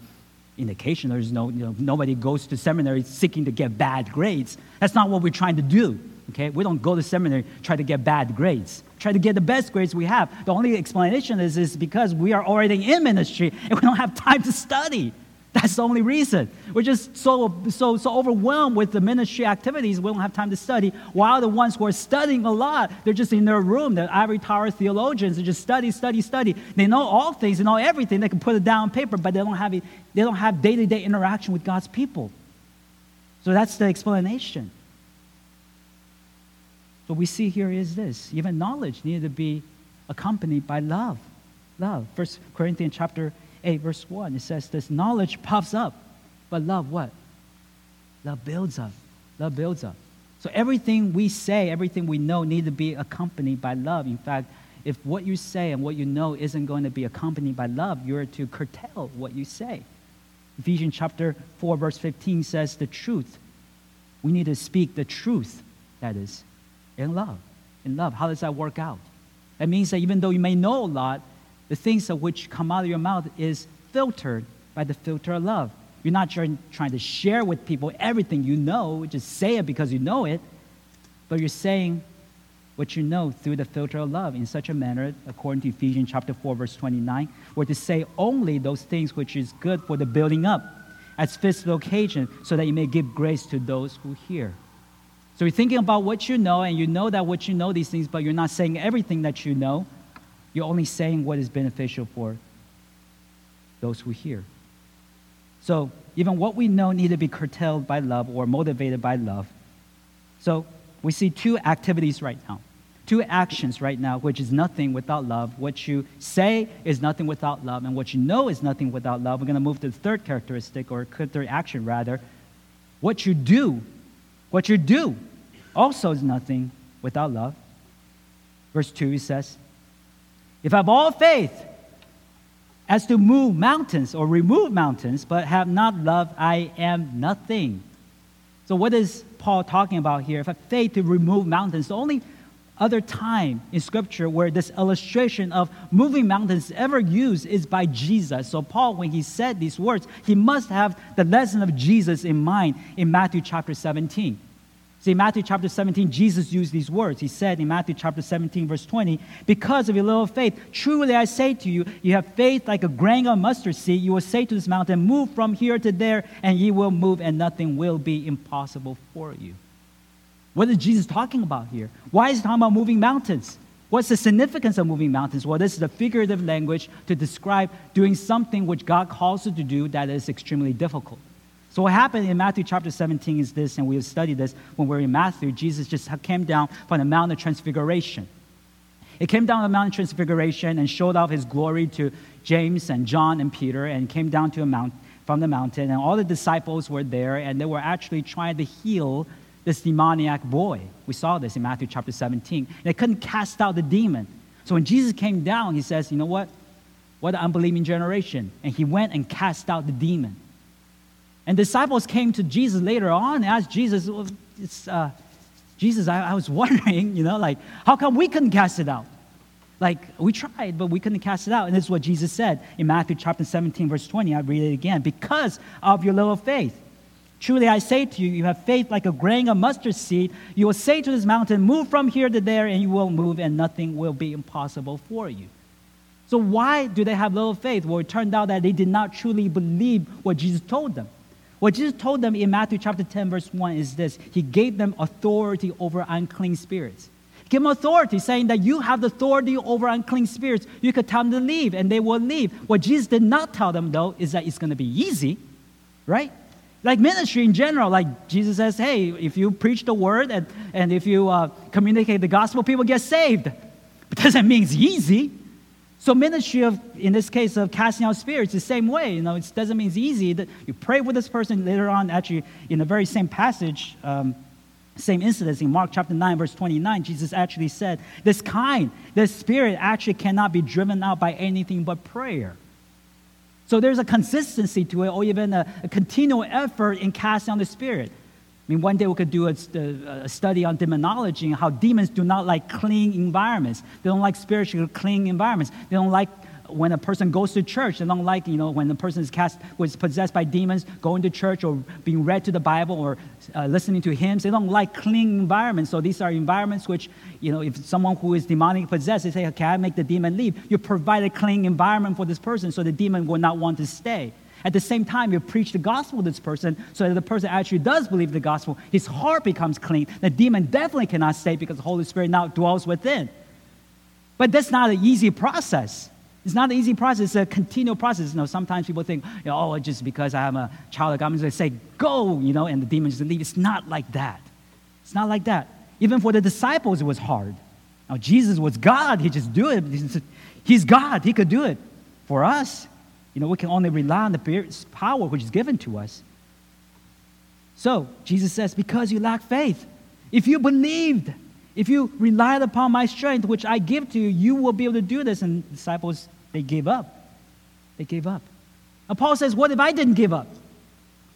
indication. There's no, you know, nobody goes to seminary seeking to get bad grades. That's not what we're trying to do. Okay, we don't go to seminary try to get bad grades. Try to get the best grades we have. The only explanation is, is because we are already in ministry and we don't have time to study. That's the only reason. We're just so, so, so overwhelmed with the ministry activities, we don't have time to study. While the ones who are studying a lot, they're just in their room. The ivory tower theologians, they just study, study, study. They know all things, they know everything. They can put it down on paper, but they don't have, it, they don't have day-to-day interaction with God's people. So that's the explanation. What we see here is this even knowledge needed to be accompanied by love. Love. First Corinthians chapter 8, verse 1, it says this knowledge puffs up, but love what? Love builds up. Love builds up. So everything we say, everything we know need to be accompanied by love. In fact, if what you say and what you know isn't going to be accompanied by love, you're to curtail what you say. Ephesians chapter 4, verse 15 says the truth. We need to speak the truth, that is, in love. In love. How does that work out? That means that even though you may know a lot, the things of which come out of your mouth is filtered by the filter of love. You're not trying, to share with people everything you know, just say it because you know it, but you're saying what you know through the filter of love in such a manner, according to Ephesians chapter 4, verse 29, or to say only those things which is good for the building up as the occasion, so that you may give grace to those who hear. So you're thinking about what you know, and you know that what you know these things, but you're not saying everything that you know. You're only saying what is beneficial for those who hear. So even what we know need to be curtailed by love or motivated by love. So we see two activities right now, two actions right now, which is nothing without love. What you say is nothing without love, and what you know is nothing without love. We're going to move to the third characteristic, or third action rather. What you do, what you do also is nothing without love. Verse 2, he says, if I have all faith as to move mountains or remove mountains, but have not love, I am nothing. So, what is Paul talking about here? If I have faith to remove mountains, the only other time in Scripture where this illustration of moving mountains ever used is by Jesus. So, Paul, when he said these words, he must have the lesson of Jesus in mind in Matthew chapter 17. See, Matthew chapter 17, Jesus used these words. He said in Matthew chapter 17, verse 20, Because of your little faith, truly I say to you, you have faith like a grain of mustard seed. You will say to this mountain, Move from here to there, and ye will move, and nothing will be impossible for you. What is Jesus talking about here? Why is he talking about moving mountains? What's the significance of moving mountains? Well, this is a figurative language to describe doing something which God calls you to do that is extremely difficult. So what happened in Matthew chapter 17 is this, and we have studied this when we are in Matthew. Jesus just came down from the Mount of Transfiguration. He came down the Mount of Transfiguration and showed off his glory to James and John and Peter, and came down to a mount from the mountain, and all the disciples were there, and they were actually trying to heal this demoniac boy. We saw this in Matthew chapter 17. They couldn't cast out the demon. So when Jesus came down, he says, You know what? What an unbelieving generation. And he went and cast out the demon. And disciples came to Jesus later on and asked Jesus, well, uh, Jesus, I, I, was wondering, you know, like, how come we couldn't cast it out? Like, we tried, but we couldn't cast it out. And this is what Jesus said in Matthew chapter 17, verse 20. I read it again. Because of your little faith. Truly I say to you, you have faith like a grain of mustard seed. You will say to this mountain, Move from here to there, and you will move, and nothing will be impossible for you. So, why do they have little faith? Well, it turned out that they did not truly believe what Jesus told them. What Jesus told them in Matthew chapter 10, verse 1 is this He gave them authority over unclean spirits. He gave them authority, saying that you have the authority over unclean spirits. You could tell them to leave, and they will leave. What Jesus did not tell them, though, is that it's going to be easy, right? Like ministry in general, like Jesus says, hey, if you preach the word and, and if you uh, communicate the gospel, people get saved. But doesn't mean it's easy. So ministry of, in this case, of casting out spirits, the same way. You know, it doesn't mean it's easy. That you pray with this person later on. Actually, in the very same passage, um, same incident in Mark chapter 9, verse 29, Jesus actually said, This kind, this spirit actually cannot be driven out by anything but prayer. So there's a consistency to it, or even a, a continual effort in casting out the spirit. I mean, one day we could do a, a, study on demonology and how demons do not like clean environments. They don't like spiritual clean environments. They don't like when a person goes to church, they don't like, you know, when a person is cast, was possessed by demons, going to church or being read to the Bible or uh, listening to hymns. They don't like clean environments. So these are environments which, you know, if someone who is demonic possessed, they say, can I make the demon leave? You provide a clean environment for this person so the demon will not want to stay. At the same time, you preach the gospel to this person so that the person actually does believe the gospel. His heart becomes clean. The demon definitely cannot stay because the Holy Spirit now dwells within. But that's not an easy process. It's not an easy process, it's a continual process. You know, sometimes people think, you know, oh, just because I'm a child of God, I'm just going to say, go, you know, and the demons leave. It's not like that. It's not like that. Even for the disciples, it was hard. Now, Jesus was God. He just do it. He's God. He could do it. For us, you know, we can only rely on the power which is given to us. So, Jesus says, because you lack faith, if you believed, if you relied upon my strength, which I give to you, you will be able to do this. And disciples they gave up. They gave up. And Paul says, What if I didn't give up?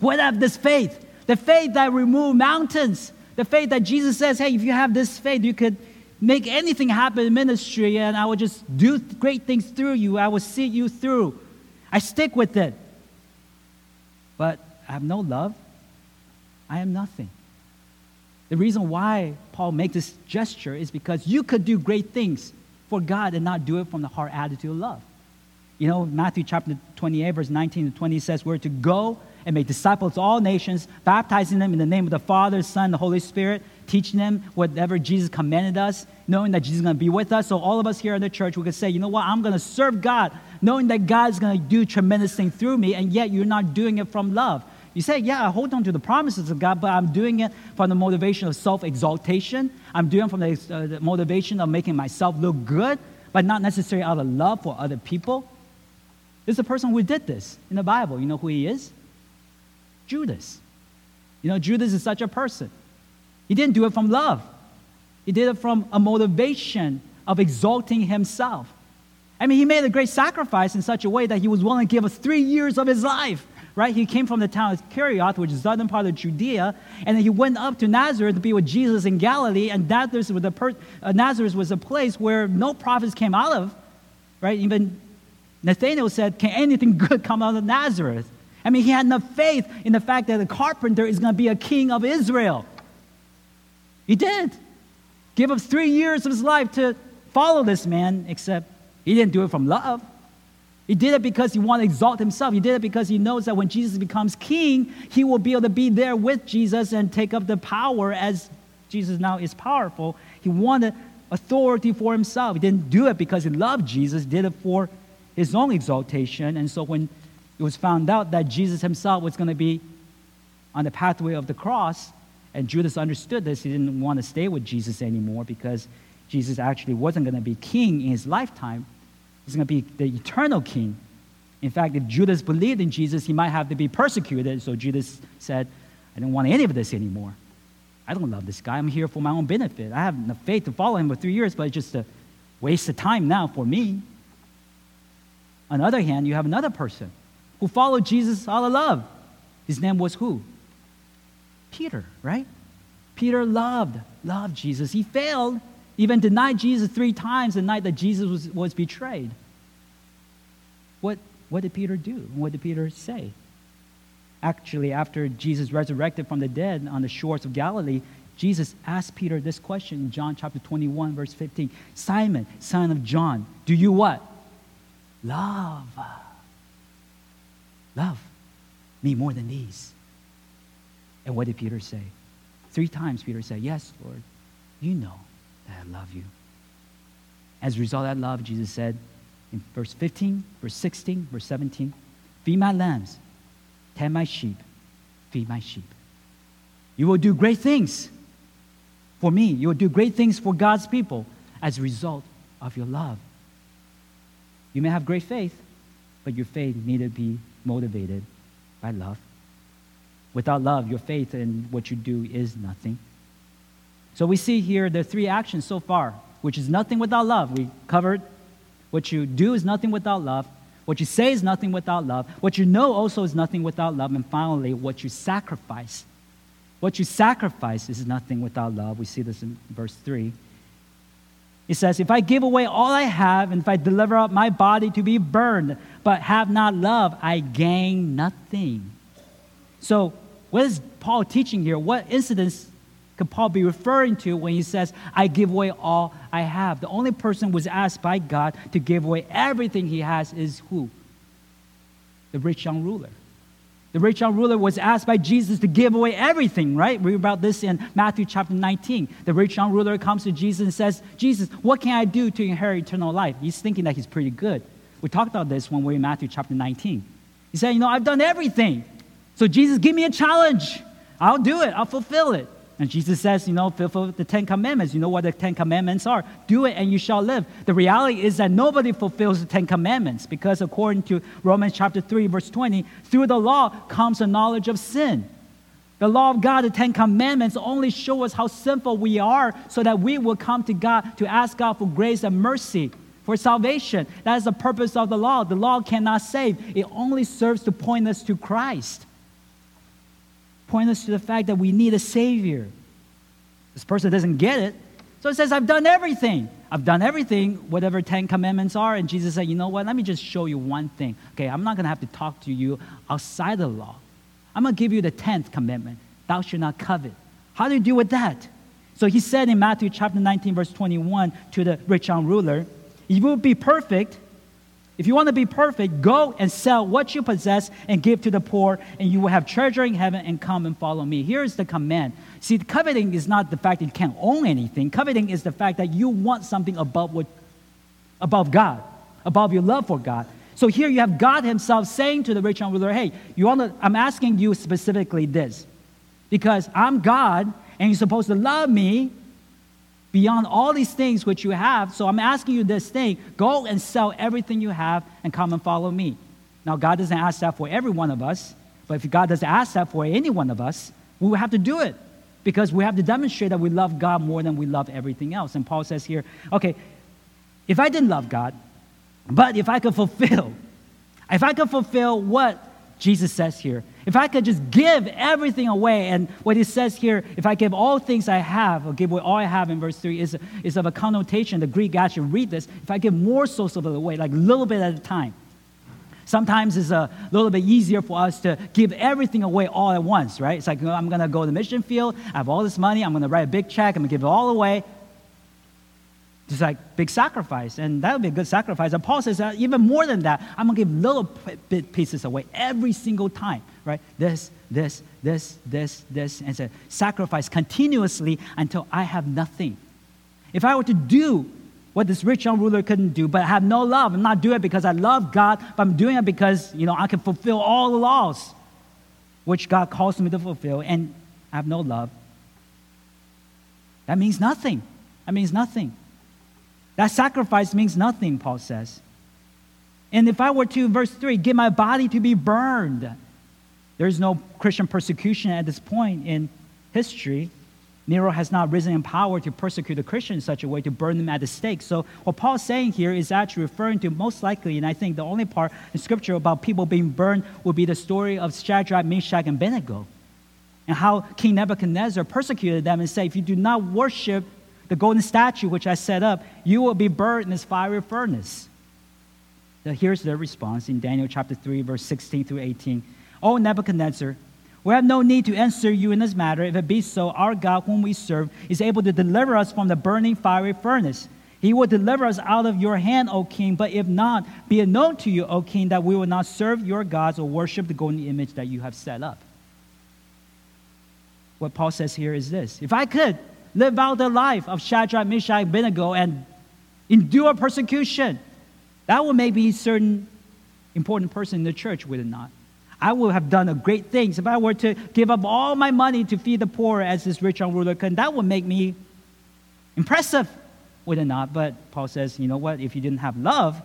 What if this faith? The faith that removed mountains. The faith that Jesus says, Hey, if you have this faith, you could make anything happen in ministry, and I will just do great things through you. I will see you through. I stick with it. But I have no love. I am nothing. The reason why Paul makes this gesture is because you could do great things for God and not do it from the heart attitude of love. You know, Matthew chapter 28, verse 19 to 20 says, We're to go and make disciples of all nations, baptizing them in the name of the Father, Son, the Holy Spirit, teaching them whatever Jesus commanded us, knowing that Jesus is going to be with us. So, all of us here in the church, we could say, You know what? I'm going to serve God, knowing that God's going to do tremendous things through me, and yet you're not doing it from love. You say, yeah, I hold on to the promises of God, but I'm doing it from the motivation of self exaltation. I'm doing it from the, uh, the, motivation of making myself look good, but not necessarily out of love for other people. There's a person who did this in the Bible. You know who he is? Judas. You know, Judas is such a person. He didn't do it from love, he did it from a motivation of exalting himself. I mean, he made a great sacrifice in such a way that he was willing to give us three years of his life right? He came from the town of Kerioth, which is southern part of Judea, and then he went up to Nazareth to be with Jesus in Galilee, and Nazareth was, a per- uh, Nazareth was a place where no prophets came out of, right? Even Nathanael said, Can anything good come out of Nazareth? I mean, he had enough faith in the fact that the carpenter is going to be a king of Israel. He did. Give up three years of his life to follow this man, except he didn't do it from love. He did it because he wanted to exalt himself. He did it because he knows that when Jesus becomes king, he will be able to be there with Jesus and take up the power as Jesus now is powerful. He wanted authority for himself. He didn't do it because he loved Jesus, he did it for his own exaltation. And so when it was found out that Jesus himself was going to be on the pathway of the cross, and Judas understood this, he didn't want to stay with Jesus anymore because Jesus actually wasn't going to be king in his lifetime. He's going to be the eternal king. In fact, if Judas believed in Jesus, he might have to be persecuted. So Judas said, I don't want any of this anymore. I don't love this guy. I'm here for my own benefit. I have enough faith to follow him for three years, but it's just a waste of time now for me. On the other hand, you have another person who followed Jesus out of love. His name was who? Peter, right? Peter loved, loved Jesus. He failed, even denied Jesus three times the night that Jesus was, was betrayed. What, what did Peter do? What did Peter say? Actually, after Jesus resurrected from the dead on the shores of Galilee, Jesus asked Peter this question in John chapter 21, verse 15 Simon, son of John, do you what? Love. Love me more than these. And what did Peter say? Three times Peter said, Yes, Lord, you know I love you. As a result of that love, Jesus said in verse 15, verse 16, verse 17, Feed my lambs, tend my sheep, feed my sheep. You will do great things for me. You will do great things for God's people as a result of your love. You may have great faith, but your faith need to be motivated by love. Without love, your faith in what you do is nothing. So we see here the three actions so far, which is nothing without love. We covered what you do is nothing without love. What you say is nothing without love. What you know also is nothing without love. And finally, what you sacrifice. What you sacrifice is nothing without love. We see this in verse 3. He says, If I give away all I have, and if I deliver up my body to be burned, but have not love, I gain nothing. So, what is Paul teaching here? What incidents could Paul be referring to when he says, I give away all I have? The only person who was asked by God to give away everything he has is who? The rich young ruler. The rich young ruler was asked by Jesus to give away everything, right? We read about this in Matthew chapter 19. The rich young ruler comes to Jesus and says, Jesus, what can I do to inherit eternal life? He's thinking that he's pretty good. We talked about this when we were in Matthew chapter 19. He said, You know, I've done everything. So, Jesus, give me a challenge. I'll do it, I'll fulfill it. And Jesus says, you know, fulfill the Ten Commandments. You know what the Ten Commandments are. Do it and you shall live. The reality is that nobody fulfills the Ten Commandments because according to Romans chapter 3, verse 20, through the law comes the knowledge of sin. The law of God, the Ten Commandments, only show us how sinful we are so that we will come to God to ask God for grace and mercy for salvation. That is the purpose of the law. The law cannot save, it only serves to point us to Christ point us to the fact that we need a Savior. This person doesn't get it. So it says, I've done everything. I've done everything, whatever 10 commandments are. And Jesus said, You know what? Let me just show you one thing. Okay, I'm not going to have to talk to you outside the law. I'm going to give you the 10th commandment Thou shalt not covet. How do you deal with that? So he said in Matthew chapter 19, verse 21 to the rich young ruler, If You will be perfect if you want to be perfect, go and sell what you possess and give to the poor, and you will have treasure in heaven and come and follow me. Here is the command. See, coveting is not the fact that you can't own anything. Coveting is the fact that you want something above what above God, above your love for God. So here you have God Himself saying to the rich young ruler, Hey, you want to, I'm asking you specifically this. Because I'm God and you're supposed to love me beyond all these things which you have. So I'm asking you this thing go and sell everything you have and come and follow me. Now, God doesn't ask that for every one of us, but if God doesn't ask that for any one of us, we will have to do it because we have to demonstrate that we love God more than we love everything else. And Paul says here, okay, if I didn't love God, but if I could fulfill, if I could fulfill what Jesus says here, if I could just give everything away, and what he says here, if I give all things I have, or give away all I have in verse 3, is, is of a connotation. The Greek actually read this. If I give more souls of it away, like a little bit at a time. Sometimes it's a little bit easier for us to give everything away all at once, right? It's like, I'm going to go to the mission field, I have all this money, I'm going to write a big check, I'm going to give it all away. It's like big sacrifice, and that would be a good sacrifice. And Paul says that even more than that, I'm gonna give little bit pieces away every single time, right? This, this, this, this, this, and say sacrifice continuously until I have nothing. If I were to do what this rich young ruler couldn't do, but I have no love, I'm not doing it because I love God, but I'm doing it because you know I can fulfill all the laws which God calls me to fulfill, and I have no love. That means nothing. That means nothing. That sacrifice means nothing, Paul says. And if I were to, verse 3, give my body to be burned, there is no Christian persecution at this point in history. Nero has not risen in power to persecute the Christians in such a way to burn them at the stake. So, what Paul's saying here is actually referring to most likely, and I think the only part in Scripture about people being burned would be the story of Shadrach, Meshach, and Abednego, and how King Nebuchadnezzar persecuted them and said, If you do not worship the golden statue which I set up, you will be burned in this fiery furnace. Now, here's their response in Daniel chapter 3, verse 16 through 18. O Nebuchadnezzar, we have no need to answer you in this matter. If it be so, our God, whom we serve, is able to deliver us from the burning fiery furnace. He will deliver us out of your hand, O king. But if not, be it known to you, O king, that we will not serve your gods or worship the golden image that you have set up. What Paul says here is this If I could, live out the life of Shadrach, Meshach, Abednego, and endure persecution. That would make me a certain important person in the church, would it not? I would have done a great things if I were to give up all my money to feed the poor as this rich young ruler could. That would make me impressive, would it not? But Paul says, you know what? If you didn't have love,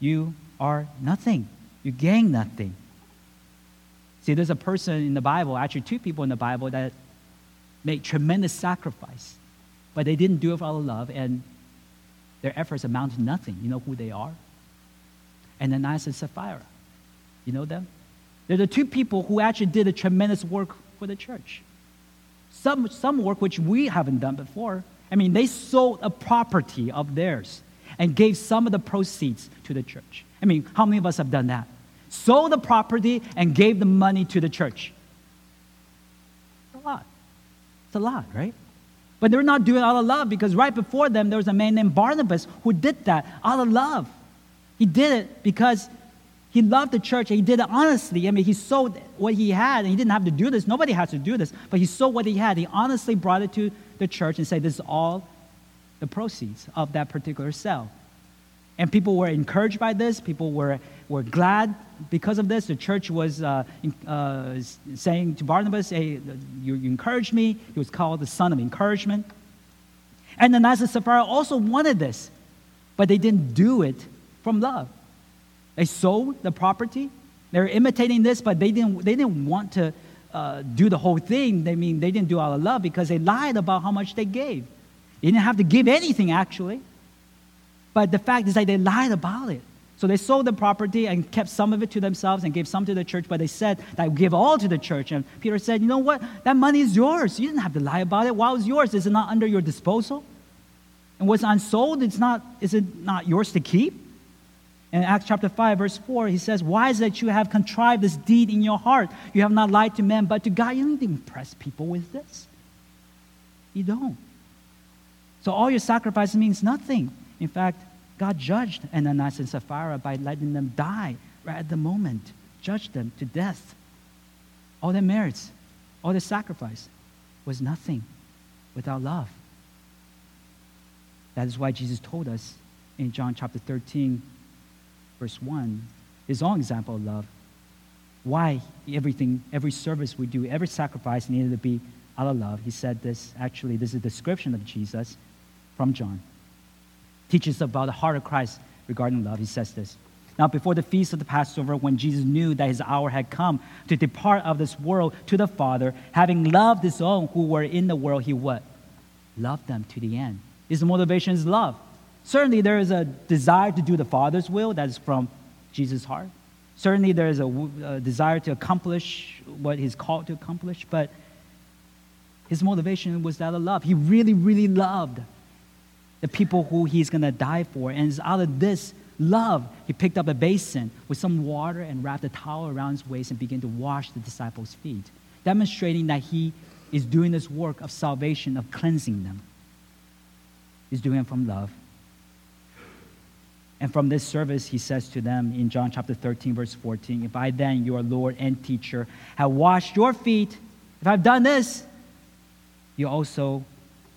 you are nothing. You gain nothing. See, there's a person in the Bible, actually two people in the Bible that make tremendous sacrifice, but they didn't do it out of love, and their efforts amount to nothing. You know who they are? And Ananias and Sapphira. You know them? They're the two people who actually did a tremendous work for the church. Some, some work which we haven't done before. I mean, they sold a property of theirs and gave some of the proceeds to the church. I mean, how many of us have done that? Sold the property and gave the money to the church. It's a lot. Right? But they're not doing out of love because right before them, there was a man named Barnabas who did that out of love. He did it because he loved the church and he did it honestly. I mean, he sold what he had and he didn't have to do this. Nobody has to do this, but he sold what he had. He honestly brought it to the church and said, This is all the proceeds of that particular sale. And people were encouraged by this. People were, were glad because of this. The church was uh, uh, saying to Barnabas, Hey, you, encouraged me. He was called the son of encouragement. And Ananias and Sapphira also wanted this, but they didn't do it from love. They sold the property. They were imitating this, but they didn't, they didn't want to uh, do the whole thing. They mean they didn't do out of love because they lied about how much they gave. They didn't have to give anything actually. But the fact is that they lied about it. So they sold the property and kept some of it to themselves and gave some to the church, but they said that give all to the church. And Peter said, You know what? That money is yours. You didn't have to lie about it. Why was yours? Is it not under your disposal? And what's unsold, it's not, is it not yours to keep? In Acts chapter 5, verse 4, he says, Why is it that you have contrived this deed in your heart? You have not lied to men, but to God. You don't impress people with this. You don't. So all your sacrifice means nothing. In fact, God judged Ananias and Sapphira by letting them die right at the moment, judged them to death. All their merits, all their sacrifice was nothing without love. That is why Jesus told us in John chapter 13, verse 1, his own example of love. Why everything, every service we do, every sacrifice needed to be out of love. He said this, actually, this is a description of Jesus from John. Teaches about the heart of Christ regarding love. He says this. Now, before the feast of the Passover, when Jesus knew that his hour had come to depart of this world to the Father, having loved his own who were in the world, he what? Loved them to the end. His motivation is love. Certainly, there is a desire to do the Father's will that is from Jesus' heart. Certainly, there is a, a desire to accomplish what he's called to accomplish, but his motivation was that of love. He really, really loved the people who he's going to die for. And it's out of this love, he picked up a basin with some water and wrapped a towel around his waist and began to wash the disciples' feet, demonstrating that he is doing this work of salvation, of cleansing them. He's doing it from love. And from this service, he says to them in John chapter 13, verse 14, If I then, your Lord and teacher, have washed your feet, if I've done this, you also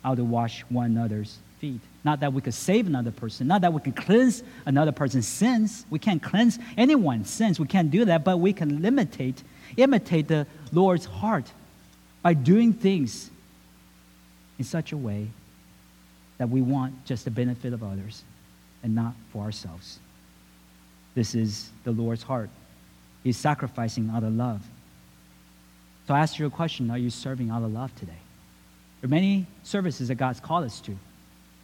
ought to wash one another's feet. Not that we could save another person, not that we can cleanse another person's sins. We can't cleanse anyone's sins. We can't do that, but we can imitate, imitate the Lord's heart by doing things in such a way that we want just the benefit of others and not for ourselves. This is the Lord's heart. He's sacrificing out of love. So I ask you a question Are you serving out of love today? There are many services that God's called us to.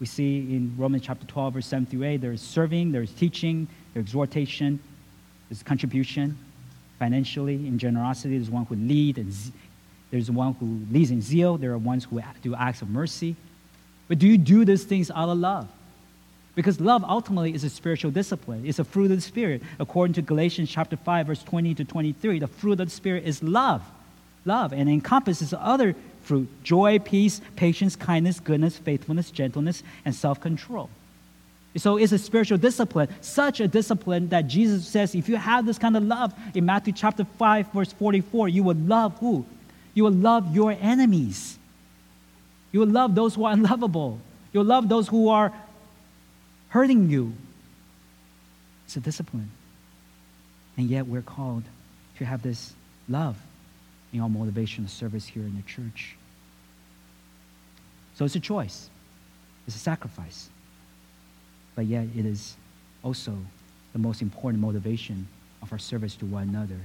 We see in Romans chapter 12, verse 7 through 8, there's serving, there's teaching, there's exhortation, there's contribution, financially, in generosity. There's one who leads, and there's one who leads in zeal. There are ones who do acts of mercy. But do you do these things out of love? Because love ultimately is a spiritual discipline. It's a fruit of the Spirit. According to Galatians chapter 5, verse 20 to 23, the fruit of the Spirit is love. Love. And encompasses other fruit joy, peace, patience, kindness, goodness, faithfulness, gentleness, and self control. So it's a spiritual discipline, such a discipline that Jesus says if you have this kind of love in Matthew chapter 5, verse 44, you will love who? You will love your enemies. You will love those who are unlovable. You'll love those who are hurting you. It's a discipline. And yet we're called to have this love in our motivation of service here in the church. So it's a choice, it's a sacrifice. But yet it is also the most important motivation of our service to one another.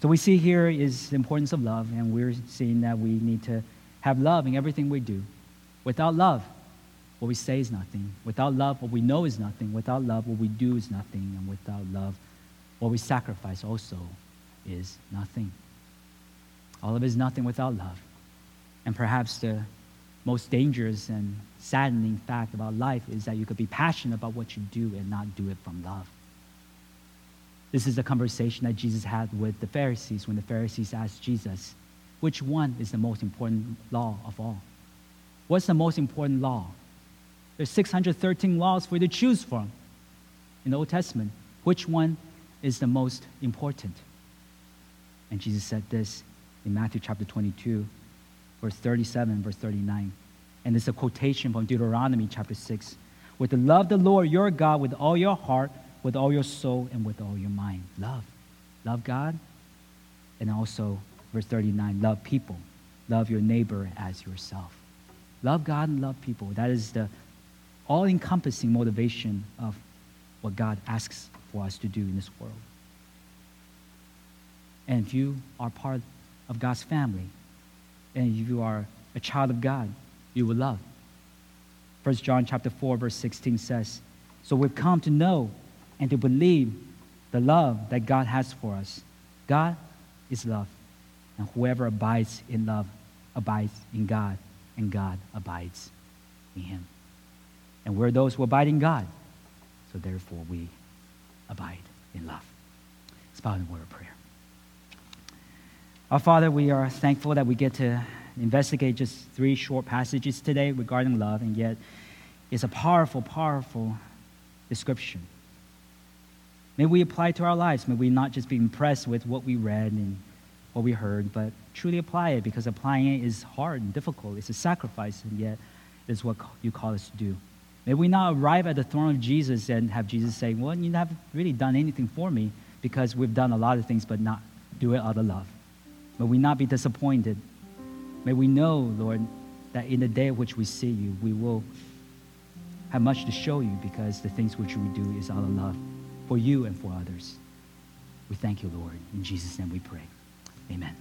So we see here is the importance of love, and we're seeing that we need to have love in everything we do. Without love, what we say is nothing. Without love, what we know is nothing. Without love, what we do is nothing. And without love, what we sacrifice also is nothing. All of it is nothing without love. And perhaps the most dangerous and saddening fact about life is that you could be passionate about what you do and not do it from love. This is the conversation that Jesus had with the Pharisees when the Pharisees asked Jesus, which one is the most important law of all? What's the most important law? There's 613 laws for you to choose from in the Old Testament. Which one is the most important? And Jesus said this in Matthew chapter 22, verse 37, verse 39. And it's a quotation from Deuteronomy chapter 6. With the love the Lord your God with all your heart, with all your soul, and with all your mind. Love. Love God. And also, verse 39, love people. Love your neighbor as yourself. Love God and love people. That is the all encompassing motivation of what God asks for us to do in this world. And if you are part of God's family, and if you are a child of God, you will love. 1 John chapter 4, verse 16 says, So we've come to know and to believe the love that God has for us. God is love, and whoever abides in love abides in God, and God abides in him. And we're those who abide in God, so therefore we abide in love. Let's bow in word of prayer. Our Father, we are thankful that we get to investigate just three short passages today regarding love, and yet it's a powerful, powerful description. May we apply it to our lives. May we not just be impressed with what we read and what we heard, but truly apply it because applying it is hard and difficult. It's a sacrifice, and yet it's what you call us to do. May we not arrive at the throne of Jesus and have Jesus say, Well, you haven't really done anything for me because we've done a lot of things, but not do it out of love. May we not be disappointed. May we know, Lord, that in the day of which we see you, we will have much to show you because the things which we do is out of love for you and for others. We thank you, Lord. In Jesus' name we pray. Amen.